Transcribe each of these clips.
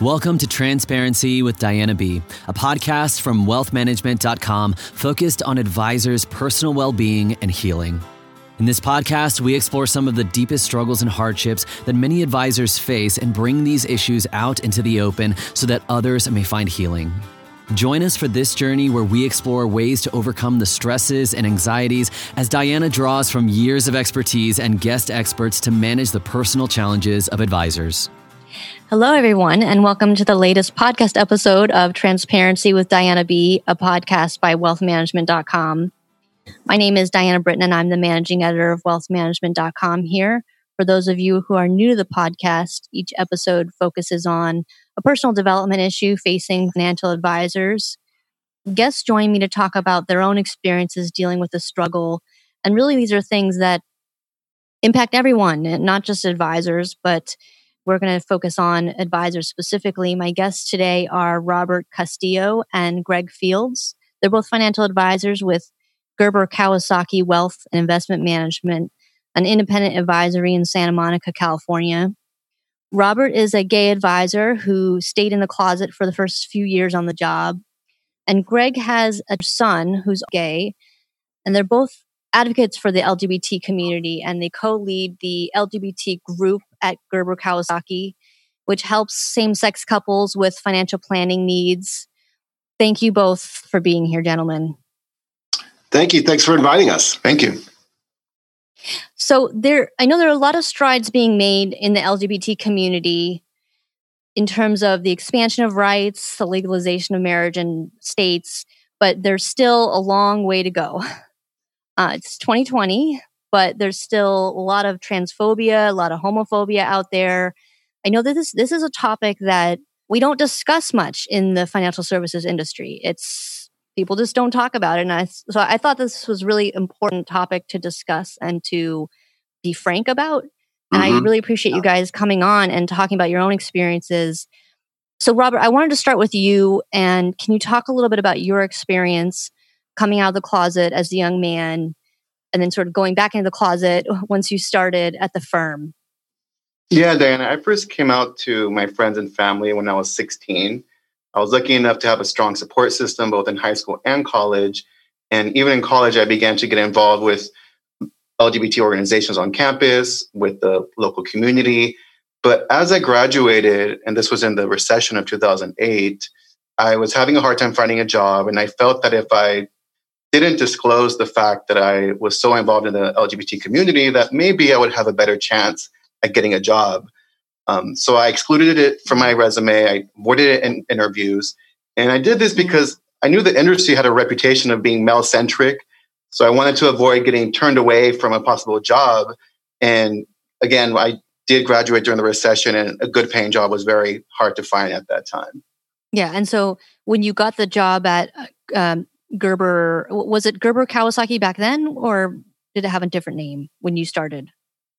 Welcome to Transparency with Diana B., a podcast from wealthmanagement.com focused on advisors' personal well being and healing. In this podcast, we explore some of the deepest struggles and hardships that many advisors face and bring these issues out into the open so that others may find healing. Join us for this journey where we explore ways to overcome the stresses and anxieties as Diana draws from years of expertise and guest experts to manage the personal challenges of advisors. Hello, everyone, and welcome to the latest podcast episode of Transparency with Diana B., a podcast by wealthmanagement.com. My name is Diana Britton, and I'm the managing editor of wealthmanagement.com here. For those of you who are new to the podcast, each episode focuses on a personal development issue facing financial advisors. Guests join me to talk about their own experiences dealing with the struggle. And really, these are things that impact everyone, not just advisors, but we're going to focus on advisors specifically. My guests today are Robert Castillo and Greg Fields. They're both financial advisors with Gerber Kawasaki Wealth and Investment Management, an independent advisory in Santa Monica, California. Robert is a gay advisor who stayed in the closet for the first few years on the job. And Greg has a son who's gay, and they're both advocates for the LGBT community, and they co lead the LGBT group at Gerber Kawasaki, which helps same sex couples with financial planning needs. Thank you both for being here, gentlemen. Thank you. Thanks for inviting us. Thank you. So there I know there are a lot of strides being made in the LGBT community in terms of the expansion of rights, the legalization of marriage in states, but there's still a long way to go. Uh, it's 2020, but there's still a lot of transphobia, a lot of homophobia out there. I know that this this is a topic that we don't discuss much in the financial services industry. It's people just don't talk about it, and I, so I thought this was really important topic to discuss and to be frank about. And mm-hmm. I really appreciate you guys coming on and talking about your own experiences. So, Robert, I wanted to start with you, and can you talk a little bit about your experience coming out of the closet as a young man and then sort of going back into the closet once you started at the firm? Yeah, Diana, I first came out to my friends and family when I was 16. I was lucky enough to have a strong support system both in high school and college. And even in college, I began to get involved with LGBT organizations on campus, with the local community. But as I graduated, and this was in the recession of 2008, I was having a hard time finding a job. And I felt that if I didn't disclose the fact that I was so involved in the LGBT community that maybe I would have a better chance at getting a job. Um, so I excluded it from my resume. I avoided it in interviews. And I did this mm-hmm. because I knew the industry had a reputation of being male centric. So I wanted to avoid getting turned away from a possible job. And again, I did graduate during the recession, and a good paying job was very hard to find at that time. Yeah. And so when you got the job at um, Gerber. Was it Gerber Kawasaki back then, or did it have a different name when you started?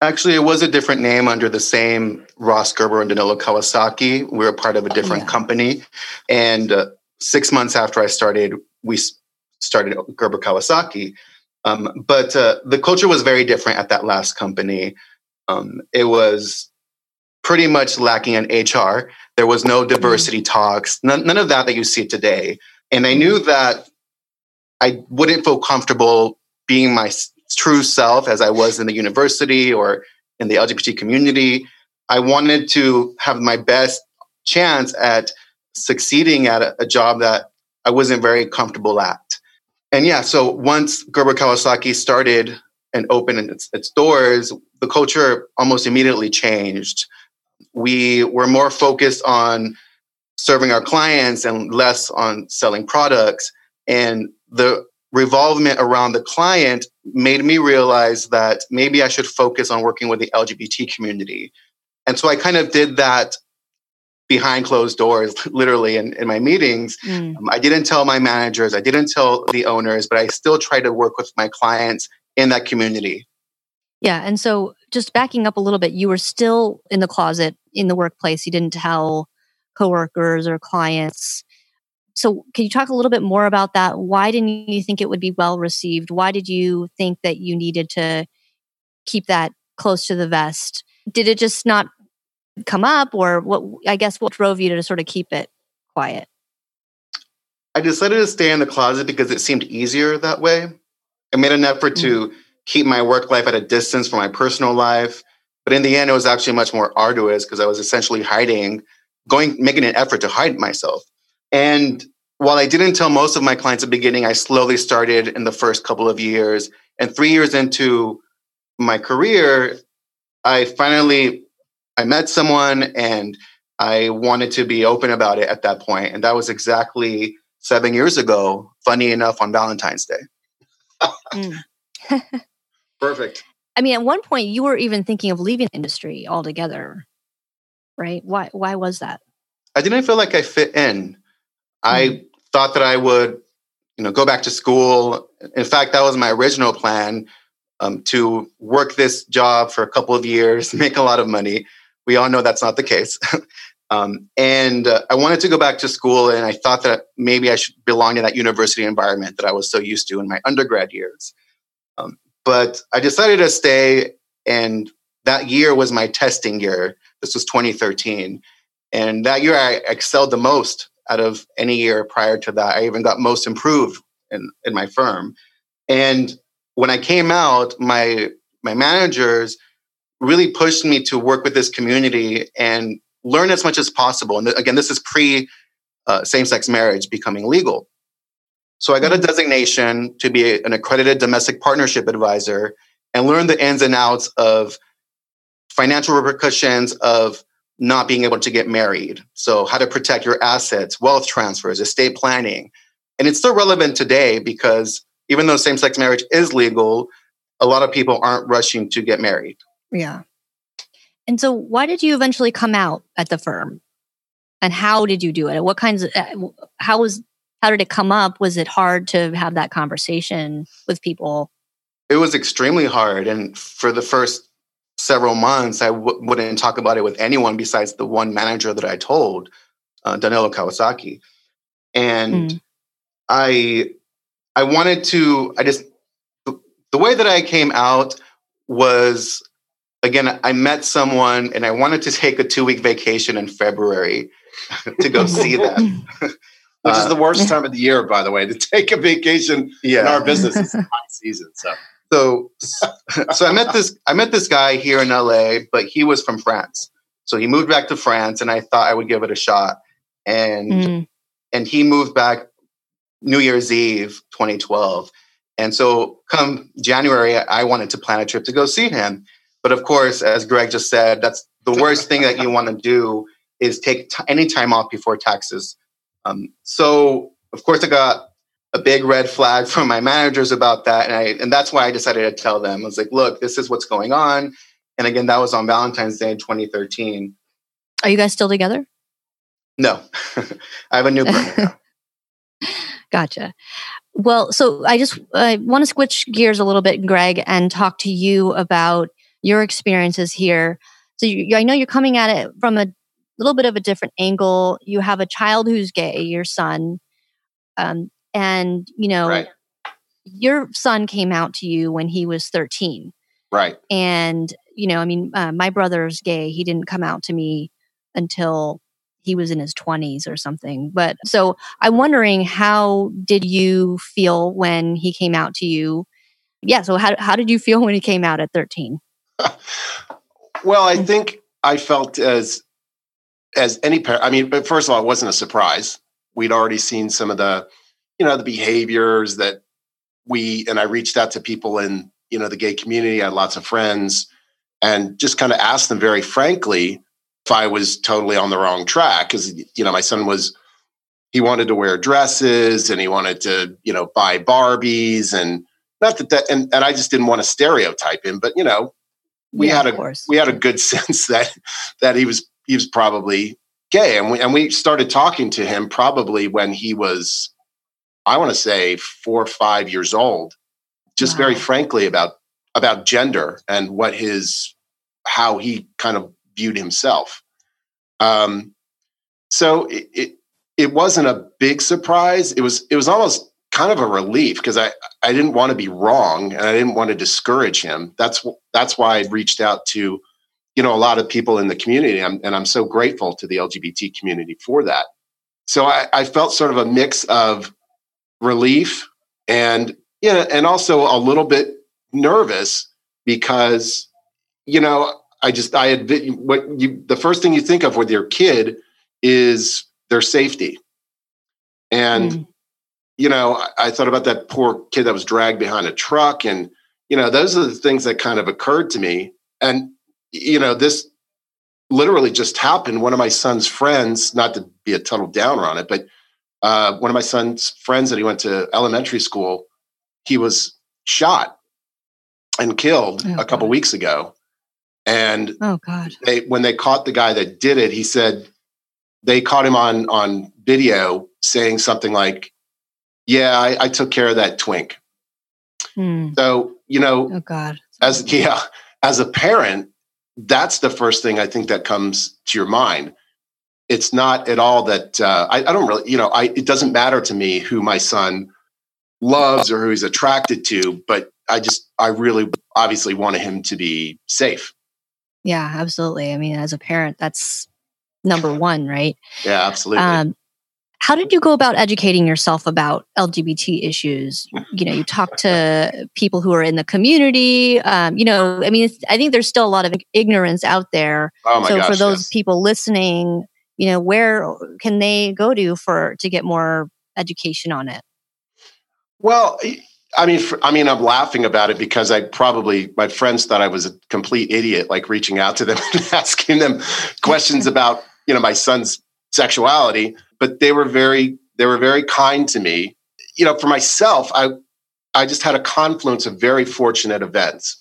Actually, it was a different name under the same Ross Gerber and Danilo Kawasaki. We were part of a different yeah. company. And uh, six months after I started, we started Gerber Kawasaki. Um, but uh, the culture was very different at that last company. Um, it was pretty much lacking in HR. There was no mm-hmm. diversity talks, none, none of that that you see today. And I knew that I wouldn't feel comfortable being my true self as I was in the university or in the LGBT community. I wanted to have my best chance at succeeding at a, a job that I wasn't very comfortable at. And yeah, so once Gerber Kawasaki started and opened its, its doors, the culture almost immediately changed. We were more focused on serving our clients and less on selling products. And the revolvement around the client made me realize that maybe I should focus on working with the LGBT community. And so I kind of did that behind closed doors, literally in, in my meetings. Mm. Um, I didn't tell my managers, I didn't tell the owners, but I still tried to work with my clients in that community. Yeah. And so just backing up a little bit, you were still in the closet in the workplace. You didn't tell coworkers or clients so can you talk a little bit more about that why didn't you think it would be well received why did you think that you needed to keep that close to the vest did it just not come up, or what? I guess what drove you to sort of keep it quiet? I decided to stay in the closet because it seemed easier that way. I made an effort mm-hmm. to keep my work life at a distance from my personal life. But in the end, it was actually much more arduous because I was essentially hiding, going, making an effort to hide myself. And while I didn't tell most of my clients at the beginning, I slowly started in the first couple of years. And three years into my career, I finally I met someone and I wanted to be open about it at that point. And that was exactly seven years ago, funny enough, on Valentine's Day. mm. Perfect. I mean, at one point you were even thinking of leaving the industry altogether, right? Why why was that? I didn't feel like I fit in. I mm thought that I would, you know, go back to school. In fact, that was my original plan um, to work this job for a couple of years, make a lot of money. We all know that's not the case. um, and uh, I wanted to go back to school, and I thought that maybe I should belong in that university environment that I was so used to in my undergrad years. Um, but I decided to stay, and that year was my testing year. This was 2013. And that year I excelled the most out of any year prior to that. I even got most improved in, in my firm. And when I came out, my my managers really pushed me to work with this community and learn as much as possible. And again, this is pre uh, same sex marriage becoming legal. So I got a mm-hmm. designation to be an accredited domestic partnership advisor and learn the ins and outs of financial repercussions of not being able to get married. So, how to protect your assets, wealth transfers, estate planning. And it's still relevant today because even though same sex marriage is legal, a lot of people aren't rushing to get married. Yeah. And so, why did you eventually come out at the firm? And how did you do it? What kinds of, uh, how was, how did it come up? Was it hard to have that conversation with people? It was extremely hard. And for the first several months, I w- wouldn't talk about it with anyone besides the one manager that I told, uh, Danilo Kawasaki. And mm. I, I wanted to, I just, the way that I came out was, again, I met someone and I wanted to take a two week vacation in February to go see them. Which is the worst time of the year, by the way, to take a vacation yeah. in our business. It's a high season. So so, so I met this I met this guy here in LA, but he was from France. So he moved back to France, and I thought I would give it a shot. And mm. and he moved back New Year's Eve, 2012. And so, come January, I wanted to plan a trip to go see him. But of course, as Greg just said, that's the worst thing that you want to do is take t- any time off before taxes. Um, so, of course, I got a big red flag from my managers about that. And I and that's why I decided to tell them. I was like, look, this is what's going on. And again, that was on Valentine's Day in 2013. Are you guys still together? No. I have a new partner. gotcha. Well, so I just I want to switch gears a little bit, Greg, and talk to you about your experiences here. So you, I know you're coming at it from a little bit of a different angle. You have a child who's gay, your son. Um, and, you know, right. your son came out to you when he was 13. Right. And, you know, I mean, uh, my brother's gay. He didn't come out to me until he was in his 20s or something. But so I'm wondering how did you feel when he came out to you? Yeah. So how, how did you feel when he came out at 13? well, I think I felt as as any parent. I mean, but first of all, it wasn't a surprise. We'd already seen some of the you know the behaviors that we and I reached out to people in you know the gay community. I had lots of friends, and just kind of asked them very frankly if I was totally on the wrong track because you know my son was he wanted to wear dresses and he wanted to you know buy Barbies and not that that and, and I just didn't want to stereotype him, but you know we yeah, had a we had a good sense that that he was he was probably gay and we and we started talking to him probably when he was I want to say four or five years old, just wow. very frankly about about gender and what his how he kind of viewed himself. Um, so it, it it wasn't a big surprise. It was it was almost kind of a relief because I I didn't want to be wrong and I didn't want to discourage him. That's that's why I reached out to you know, a lot of people in the community. I'm, and I'm so grateful to the LGBT community for that. So I, I felt sort of a mix of relief and, you know, and also a little bit nervous because, you know, I just, I had, what you, the first thing you think of with your kid is their safety. And, mm. you know, I, I thought about that poor kid that was dragged behind a truck. And, you know, those are the things that kind of occurred to me. And, you know, this literally just happened. One of my son's friends, not to be a total downer on it, but uh, one of my son's friends that he went to elementary school, he was shot and killed oh, a couple God. weeks ago. And oh God, they, when they caught the guy that did it, he said they caught him on on video saying something like, "Yeah, I, I took care of that twink." Hmm. So you know, oh God, as yeah, as a parent, that's the first thing I think that comes to your mind. It's not at all that uh, I, I don't really, you know, I it doesn't matter to me who my son loves or who he's attracted to, but I just I really obviously wanted him to be safe. Yeah, absolutely. I mean, as a parent, that's number one, right? Yeah, absolutely. Um, how did you go about educating yourself about LGBT issues? You know, you talk to people who are in the community. Um, you know, I mean, I think there's still a lot of ignorance out there. Oh so gosh, for those yes. people listening, you know, where uh, can they go to for to get more education on it? Well, I mean, for, I mean, I'm laughing about it because I probably my friends thought I was a complete idiot, like reaching out to them and asking them questions about you know my son's sexuality. But they were very they were very kind to me. You know, for myself, I I just had a confluence of very fortunate events.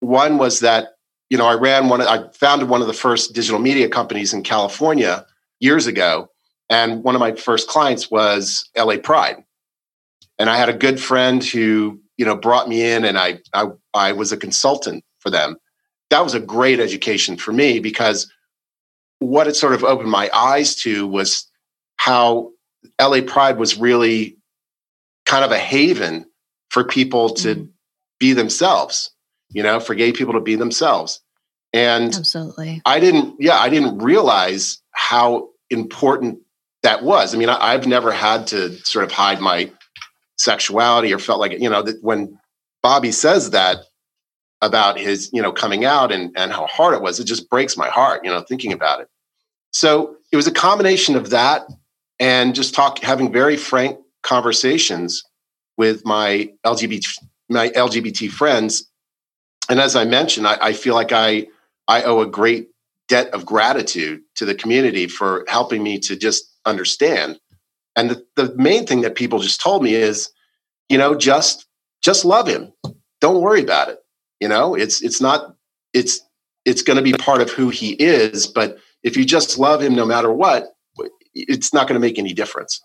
One was that you know I ran one. I founded one of the first digital media companies in California years ago, and one of my first clients was LA Pride and I had a good friend who you know brought me in, and I I, I was a consultant for them. That was a great education for me because what it sort of opened my eyes to was how LA Pride was really kind of a haven for people to mm. be themselves, you know, for gay people to be themselves. And absolutely, I didn't, yeah, I didn't realize how important that was. I mean, I, have never had to sort of hide my sexuality or felt like you know that when Bobby says that about his you know coming out and and how hard it was it just breaks my heart you know thinking about it. So it was a combination of that and just talk having very frank conversations with my lgbt my lgbt friends. And as i mentioned i, I feel like i i owe a great debt of gratitude to the community for helping me to just understand and the, the main thing that people just told me is, you know, just just love him. Don't worry about it. You know, it's it's not it's it's going to be part of who he is, but if you just love him no matter what, it's not going to make any difference.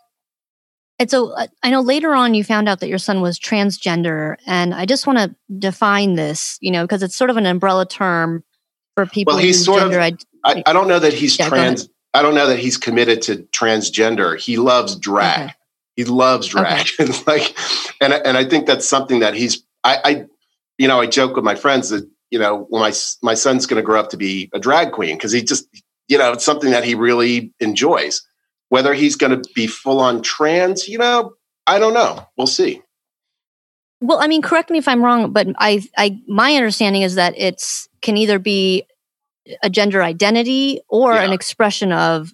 And so uh, I know later on you found out that your son was transgender, and I just want to define this, you know, because it's sort of an umbrella term for people. Well, he's sort of. I, I, don't know that he's yeah, trans I don't know that he's committed to transgender. He loves drag. Okay. He loves drag. Okay. like, and and I think that's something that he's. I, I, you know, I joke with my friends that you know, when my my son's going to grow up to be a drag queen because he just, you know, it's something that he really enjoys. Whether he's going to be full on trans, you know, I don't know. We'll see. Well, I mean, correct me if I'm wrong, but I, I, my understanding is that it's can either be a gender identity or yeah. an expression of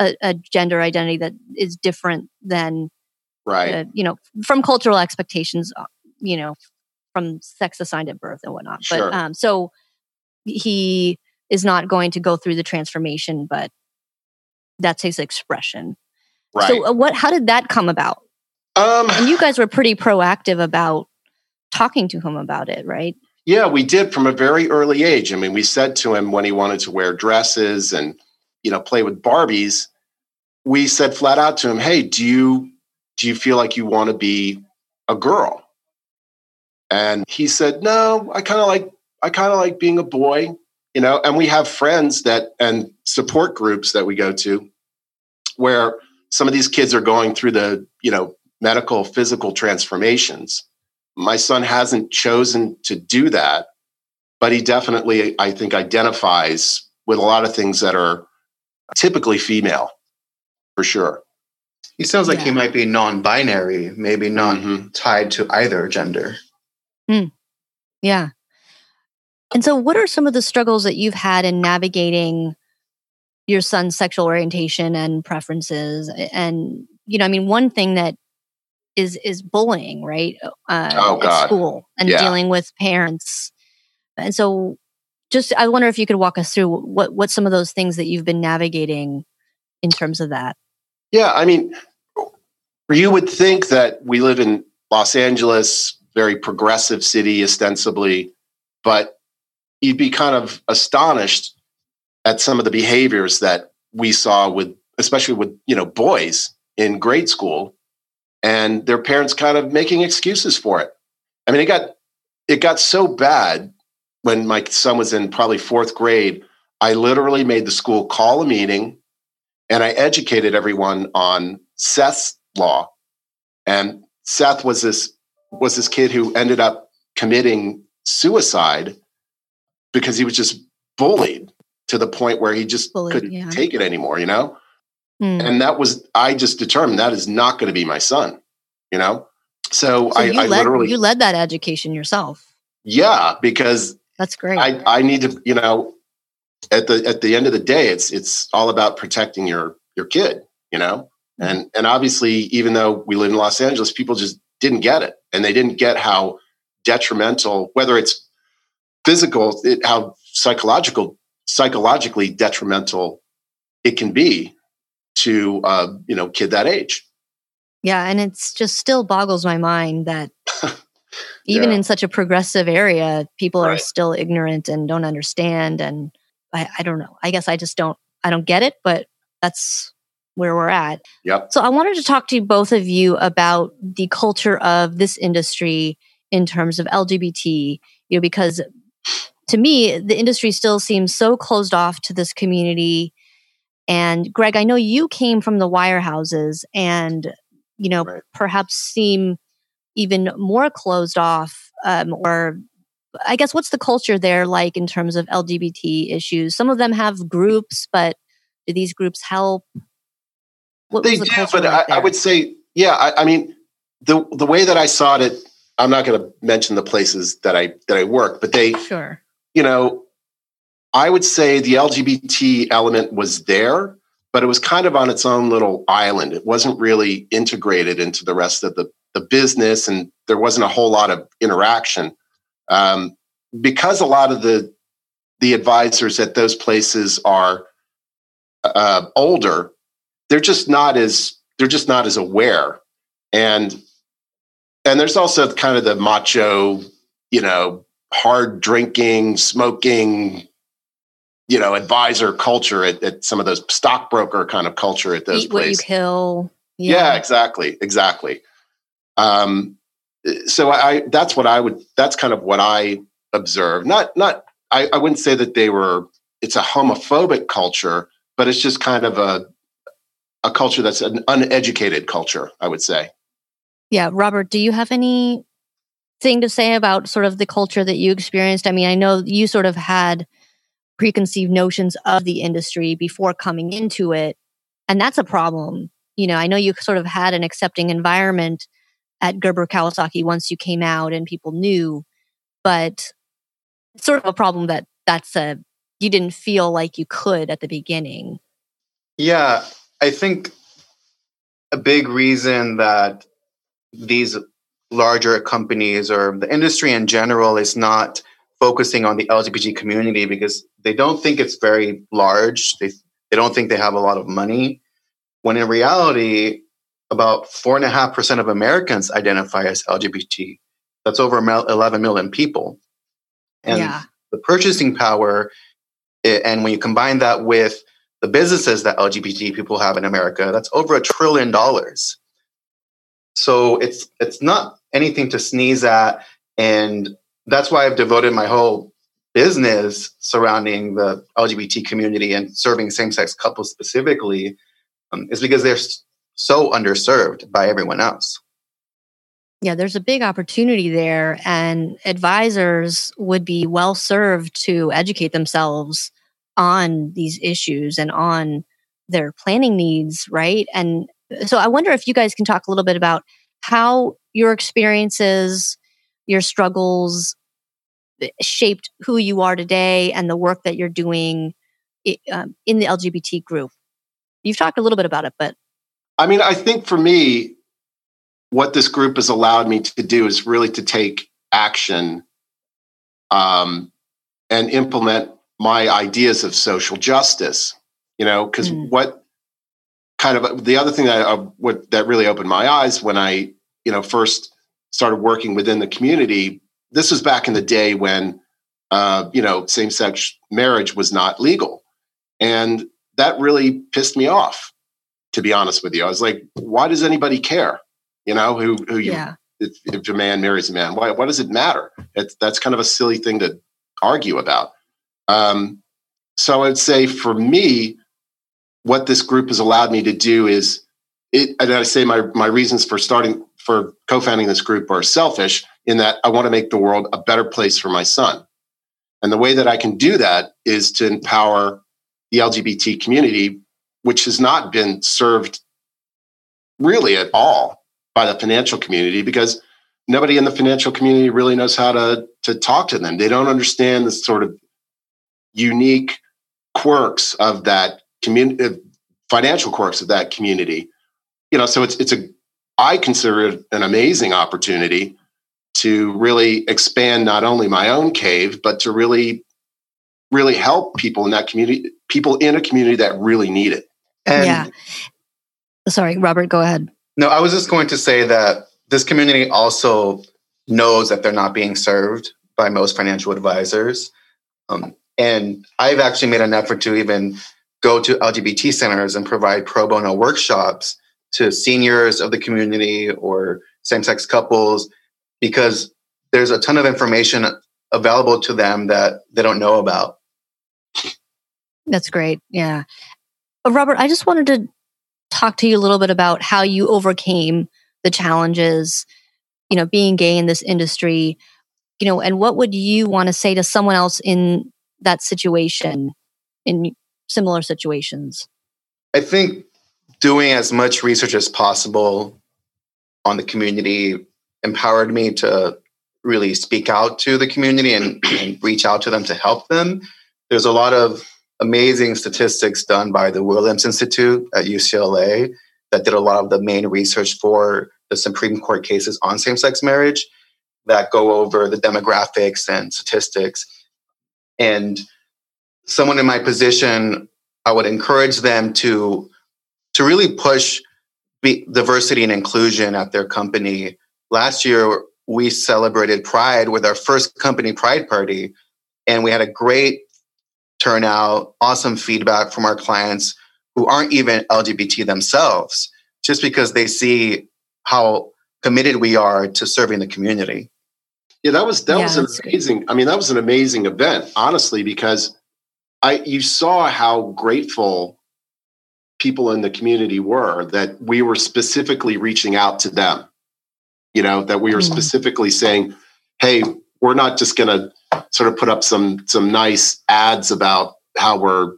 a, a, gender identity that is different than right. uh, you know from cultural expectations uh, you know from sex assigned at birth and whatnot. Sure. but um so he is not going to go through the transformation but that's his expression. Right. so uh, what how did that come about? Um and you guys were pretty proactive about talking to him about it right yeah, we did from a very early age. I mean, we said to him when he wanted to wear dresses and you know play with Barbies, we said flat out to him, "Hey, do you do you feel like you want to be a girl?" And he said, "No, I kind of like I kind of like being a boy." You know, and we have friends that and support groups that we go to where some of these kids are going through the, you know, medical physical transformations my son hasn't chosen to do that, but he definitely, I think, identifies with a lot of things that are typically female, for sure. He sounds like yeah. he might be non-binary, maybe not mm-hmm. tied to either gender. Hmm. Yeah. And so, what are some of the struggles that you've had in navigating your son's sexual orientation and preferences? And you know, I mean, one thing that is is bullying, right? Uh, oh, God. At school and yeah. dealing with parents. And so, just I wonder if you could walk us through what what some of those things that you've been navigating in terms of that. Yeah, I mean, you would think that we live in Los Angeles, very progressive city, ostensibly, but you'd be kind of astonished at some of the behaviors that we saw with, especially with you know boys in grade school, and their parents kind of making excuses for it. I mean, it got it got so bad when my son was in probably fourth grade. I literally made the school call a meeting and I educated everyone on Seth's law. And Seth was this was this kid who ended up committing suicide because he was just bullied to the point where he just bullied, couldn't yeah. take it anymore, you know? Mm. And that was I just determined that is not going to be my son, you know? So, so I, I led, literally you led that education yourself. Yeah, because that's great. I, I need to, you know, at the at the end of the day, it's it's all about protecting your your kid, you know. Mm-hmm. And and obviously, even though we live in Los Angeles, people just didn't get it, and they didn't get how detrimental, whether it's physical, it, how psychological, psychologically detrimental it can be to uh, you know kid that age. Yeah, and it's just still boggles my mind that even yeah. in such a progressive area, people right. are still ignorant and don't understand. And I, I don't know. I guess I just don't. I don't get it, but that's where we're at. Yep. So I wanted to talk to both of you about the culture of this industry in terms of LGBT, you know, because to me, the industry still seems so closed off to this community. And Greg, I know you came from the wirehouses and, you know, right. perhaps seem even more closed off um, or I guess what's the culture there like in terms of LGBT issues? Some of them have groups, but do these groups help? What they the do, but I, I, would say, yeah. I, I, mean, the the way that I saw it, I'm not going to mention the places that I that I work, but they, sure, you know, I would say the LGBT element was there, but it was kind of on its own little island. It wasn't really integrated into the rest of the the business, and there wasn't a whole lot of interaction. Um, because a lot of the the advisors at those places are uh, older, they're just not as they're just not as aware, and and there's also kind of the macho, you know, hard drinking, smoking, you know, advisor culture at, at some of those stockbroker kind of culture at those Eat places. What you kill. Yeah. yeah, exactly, exactly. Um, so I that's what I would that's kind of what I observe. Not not I, I wouldn't say that they were it's a homophobic culture, but it's just kind of a a culture that's an uneducated culture, I would say. Yeah, Robert, do you have any thing to say about sort of the culture that you experienced? I mean, I know you sort of had preconceived notions of the industry before coming into it, and that's a problem. You know, I know you sort of had an accepting environment at Gerber Kawasaki once you came out and people knew, but it's sort of a problem that that's a you didn't feel like you could at the beginning. Yeah, I think a big reason that these larger companies or the industry in general is not focusing on the LGBT community because they don't think it's very large. They they don't think they have a lot of money. When in reality, about four and a half percent of Americans identify as LGBT. That's over 11 million people. And yeah. the purchasing power, and when you combine that with the businesses that LGBT people have in America, that's over a trillion dollars. So it's it's not anything to sneeze at, and that's why I've devoted my whole business surrounding the LGBT community and serving same-sex couples specifically, um, is because they're so underserved by everyone else. Yeah, there's a big opportunity there, and advisors would be well served to educate themselves on these issues and on their planning needs, right? And so I wonder if you guys can talk a little bit about how your experiences, your struggles shaped who you are today and the work that you're doing um, in the LGBT group. You've talked a little bit about it, but I mean, I think for me, what this group has allowed me to do is really to take action um, and implement my ideas of social justice. You know, because mm. what kind of the other thing that uh, what that really opened my eyes when I you know first started working within the community. This was back in the day when uh, you know same sex marriage was not legal, and that really pissed me off. To be honest with you, I was like, why does anybody care? You know, who who you yeah. if, if a man marries a man, why why does it matter? It's, that's kind of a silly thing to argue about. Um, so I'd say for me, what this group has allowed me to do is it, and I say my my reasons for starting for co-founding this group are selfish in that I want to make the world a better place for my son. And the way that I can do that is to empower the LGBT community, which has not been served really at all by the financial community because nobody in the financial community really knows how to, to talk to them. They don't understand the sort of unique quirks of that community, financial quirks of that community. You know, so it's it's a I consider it an amazing opportunity to really expand not only my own cave, but to really, really help people in that community, people in a community that really need it. And yeah. Sorry, Robert, go ahead. No, I was just going to say that this community also knows that they're not being served by most financial advisors. Um, and I've actually made an effort to even go to LGBT centers and provide pro bono workshops to seniors of the community or same sex couples because there's a ton of information available to them that they don't know about. That's great. Yeah. Robert, I just wanted to talk to you a little bit about how you overcame the challenges, you know, being gay in this industry, you know, and what would you want to say to someone else in that situation in similar situations? I think doing as much research as possible on the community empowered me to really speak out to the community and, and, reach out to them to help them. There's a lot of amazing statistics done by the Williams Institute at UCLA that did a lot of the main research for the Supreme Court cases on same sex marriage that go over the demographics and statistics. And someone in my position, I would encourage them to to really push diversity and inclusion at their company. Last year, we celebrated Pride with our first company Pride party, and we had a great turnout, awesome feedback from our clients who aren't even LGBT themselves, just because they see how committed we are to serving the community. Yeah, that was that yeah, was an amazing. Great. I mean, that was an amazing event, honestly, because I you saw how grateful people in the community were that we were specifically reaching out to them. You know, that we were mm-hmm. specifically saying, "Hey, we're not just going to sort of put up some some nice ads about how we're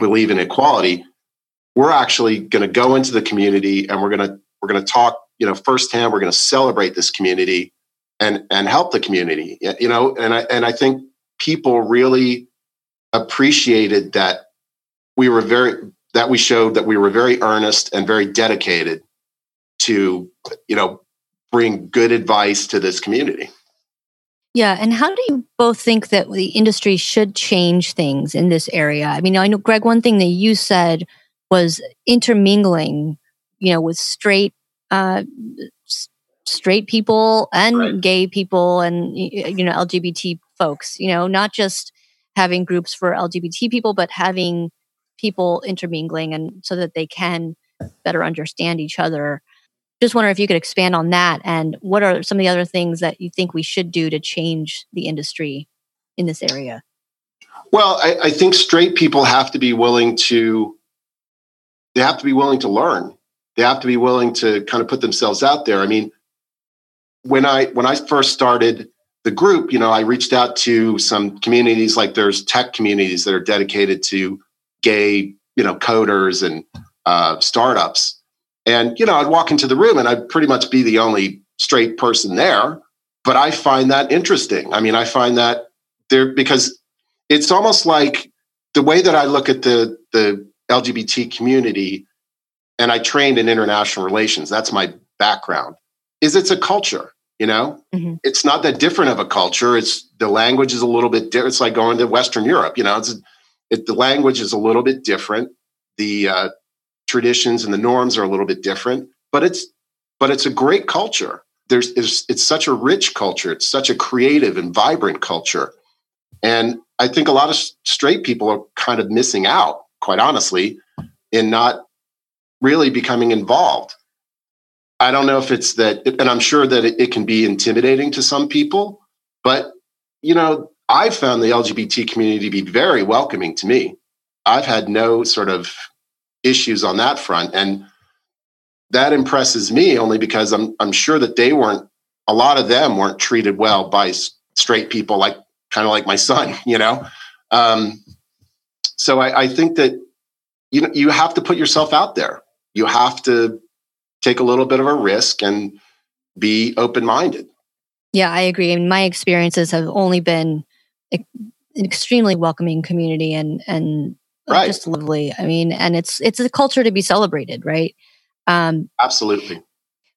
believe in equality. We're actually going to go into the community and we're going to we're going to talk, you know, firsthand. We're going to celebrate this community and and help the community you know and i and i think people really appreciated that we were very that we showed that we were very earnest and very dedicated to you know bring good advice to this community yeah and how do you both think that the industry should change things in this area i mean i know greg one thing that you said was intermingling you know with straight uh, straight people and right. gay people and you know lgbt folks you know not just having groups for lgbt people but having people intermingling and so that they can better understand each other. Just wonder if you could expand on that and what are some of the other things that you think we should do to change the industry in this area? Well I, I think straight people have to be willing to they have to be willing to learn. They have to be willing to kind of put themselves out there. I mean when I when I first started the group, you know, I reached out to some communities like there's tech communities that are dedicated to gay, you know, coders and uh, startups. And, you know, I'd walk into the room and I'd pretty much be the only straight person there. But I find that interesting. I mean, I find that there because it's almost like the way that I look at the the LGBT community, and I trained in international relations. That's my background. Is it's a culture you know, mm-hmm. it's not that different of a culture. It's the language is a little bit different. It's like going to Western Europe. You know, it's it, the language is a little bit different. The uh, traditions and the norms are a little bit different, but it's but it's a great culture. There's it's, it's such a rich culture. It's such a creative and vibrant culture, and I think a lot of straight people are kind of missing out, quite honestly, in not really becoming involved. I don't know if it's that, and I'm sure that it, it can be intimidating to some people, but you know, I've found the LGBT community to be very welcoming to me. I've had no sort of issues on that front. And that impresses me only because I'm, I'm sure that they weren't, a lot of them weren't treated well by straight people, like kind of like my son, you know? Um, so I, I think that, you know, you have to put yourself out there. You have to take a little bit of a risk and be open minded. Yeah, I agree. I mean, my experiences have only been an extremely welcoming community and and right. just lovely. I mean, and it's it's a culture to be celebrated, right? Um, Absolutely.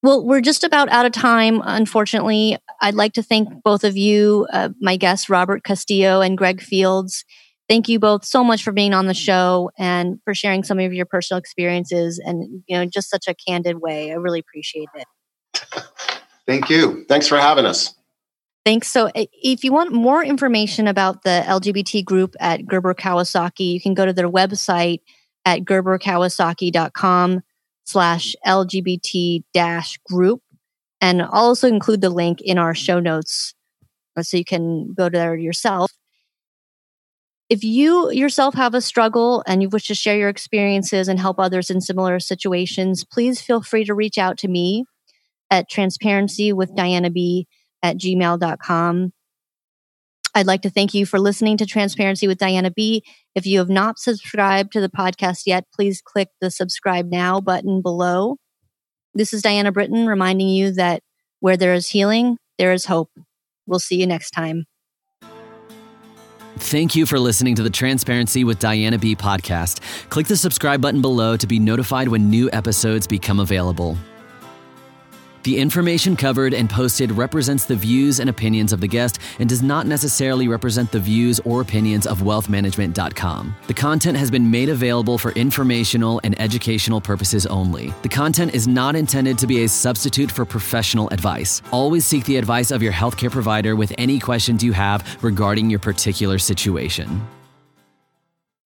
Well, we're just about out of time, unfortunately. I'd like to thank both of you, uh, my guests, Robert Castillo and Greg Fields. Thank you both so much for being on the show and for sharing some of your personal experiences and you know just such a candid way. I really appreciate it. Thank you. Thanks for having us. Thanks. So, if you want more information about the LGBT group at Gerber Kawasaki, you can go to their website at gerberkawasaki.com slash LGBT dash group. And I'll also include the link in our show notes uh, so you can go there yourself. If you yourself have a struggle and you wish to share your experiences and help others in similar situations, please feel free to reach out to me at transparency with Diana B at gmail.com. I'd like to thank you for listening to Transparency with Diana B. If you have not subscribed to the podcast yet, please click the subscribe now button below. This is Diana Britton reminding you that where there is healing, there is hope. We'll see you next time. Thank you for listening to the Transparency with Diana B podcast. Click the subscribe button below to be notified when new episodes become available. The information covered and posted represents the views and opinions of the guest and does not necessarily represent the views or opinions of wealthmanagement.com. The content has been made available for informational and educational purposes only. The content is not intended to be a substitute for professional advice. Always seek the advice of your healthcare provider with any questions you have regarding your particular situation.